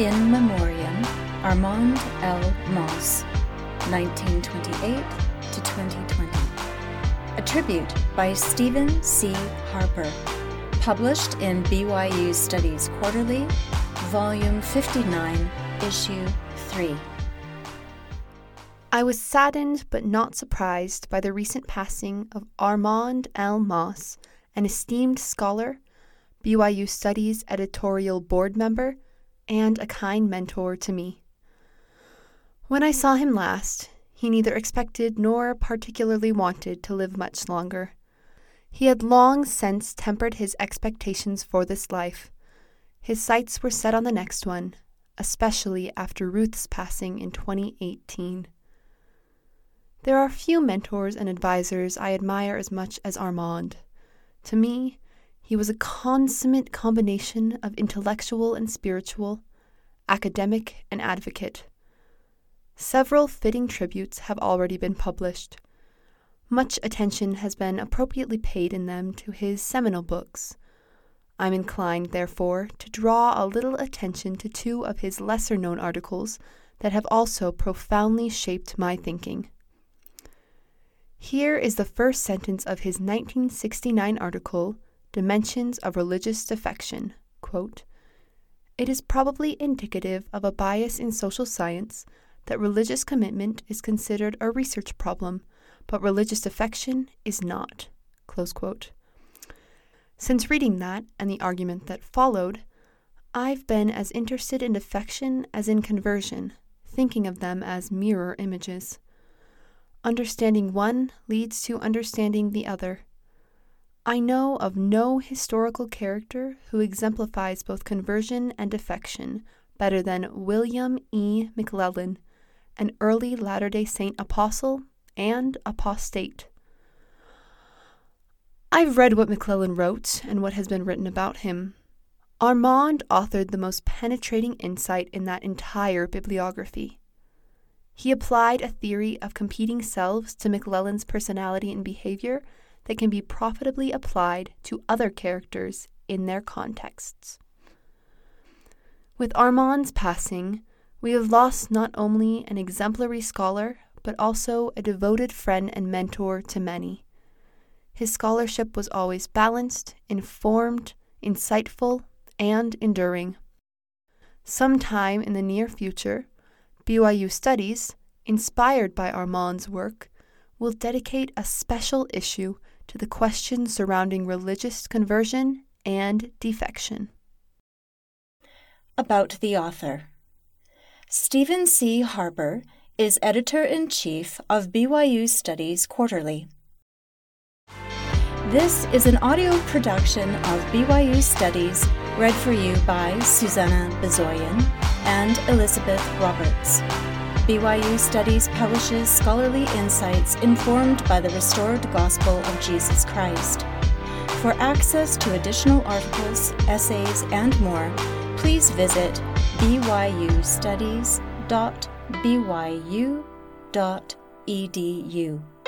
In Memoriam, Armand L. Mauss, 1928 to 2020. A tribute by Stephen C. Harper, published in BYU Studies Quarterly, Volume 59, Issue 3. I was saddened but not surprised by the recent passing of Armand L. Mauss, an esteemed scholar, BYU Studies editorial board member, and a kind mentor to me. When I saw him last, he neither expected nor particularly wanted to live much longer. He had long since tempered his expectations for this life. His sights were set on the next one, especially after Ruth's passing in 2018. There are few mentors and advisors I admire as much as Armand. To me, he was a consummate combination of intellectual and spiritual, academic and advocate. Several fitting tributes have already been published. Much attention has been appropriately paid in them to his seminal books. I'm inclined, therefore, to draw a little attention to two of his lesser known articles that have also profoundly shaped my thinking. Here is the first sentence of his 1969 article Dimensions of Religious Defection. Quote, it is probably indicative of a bias in social science that religious commitment is considered a research problem, but religious defection is not. Since reading that and the argument that followed, I've been as interested in defection as in conversion, thinking of them as mirror images. Understanding one leads to understanding the other. I know of no historical character who exemplifies both conversion and defection better than William E. McLellin, an early Latter day Saint apostle and apostate. I've read what McLellin wrote and what has been written about him. Armand authored the most penetrating insight in that entire bibliography. He applied a theory of competing selves to McLellin's personality and behavior that can be profitably applied to other characters in their contexts. With Armand's passing, we have lost not only an exemplary scholar, but also a devoted friend and mentor to many. His scholarship was always balanced, informed, insightful, and enduring. Sometime in the near future, BYU Studies, inspired by Armand's work, will dedicate a special issue to the questions surrounding religious conversion and defection. About the author Stephen C. Harper is editor in chief of BYU Studies Quarterly. This is an audio production of BYU Studies read for you by Susanna Bezoyan and Elizabeth Roberts. BYU Studies publishes scholarly insights informed by the restored gospel of Jesus Christ. For access to additional articles, essays, and more, please visit byustudies.byu.edu.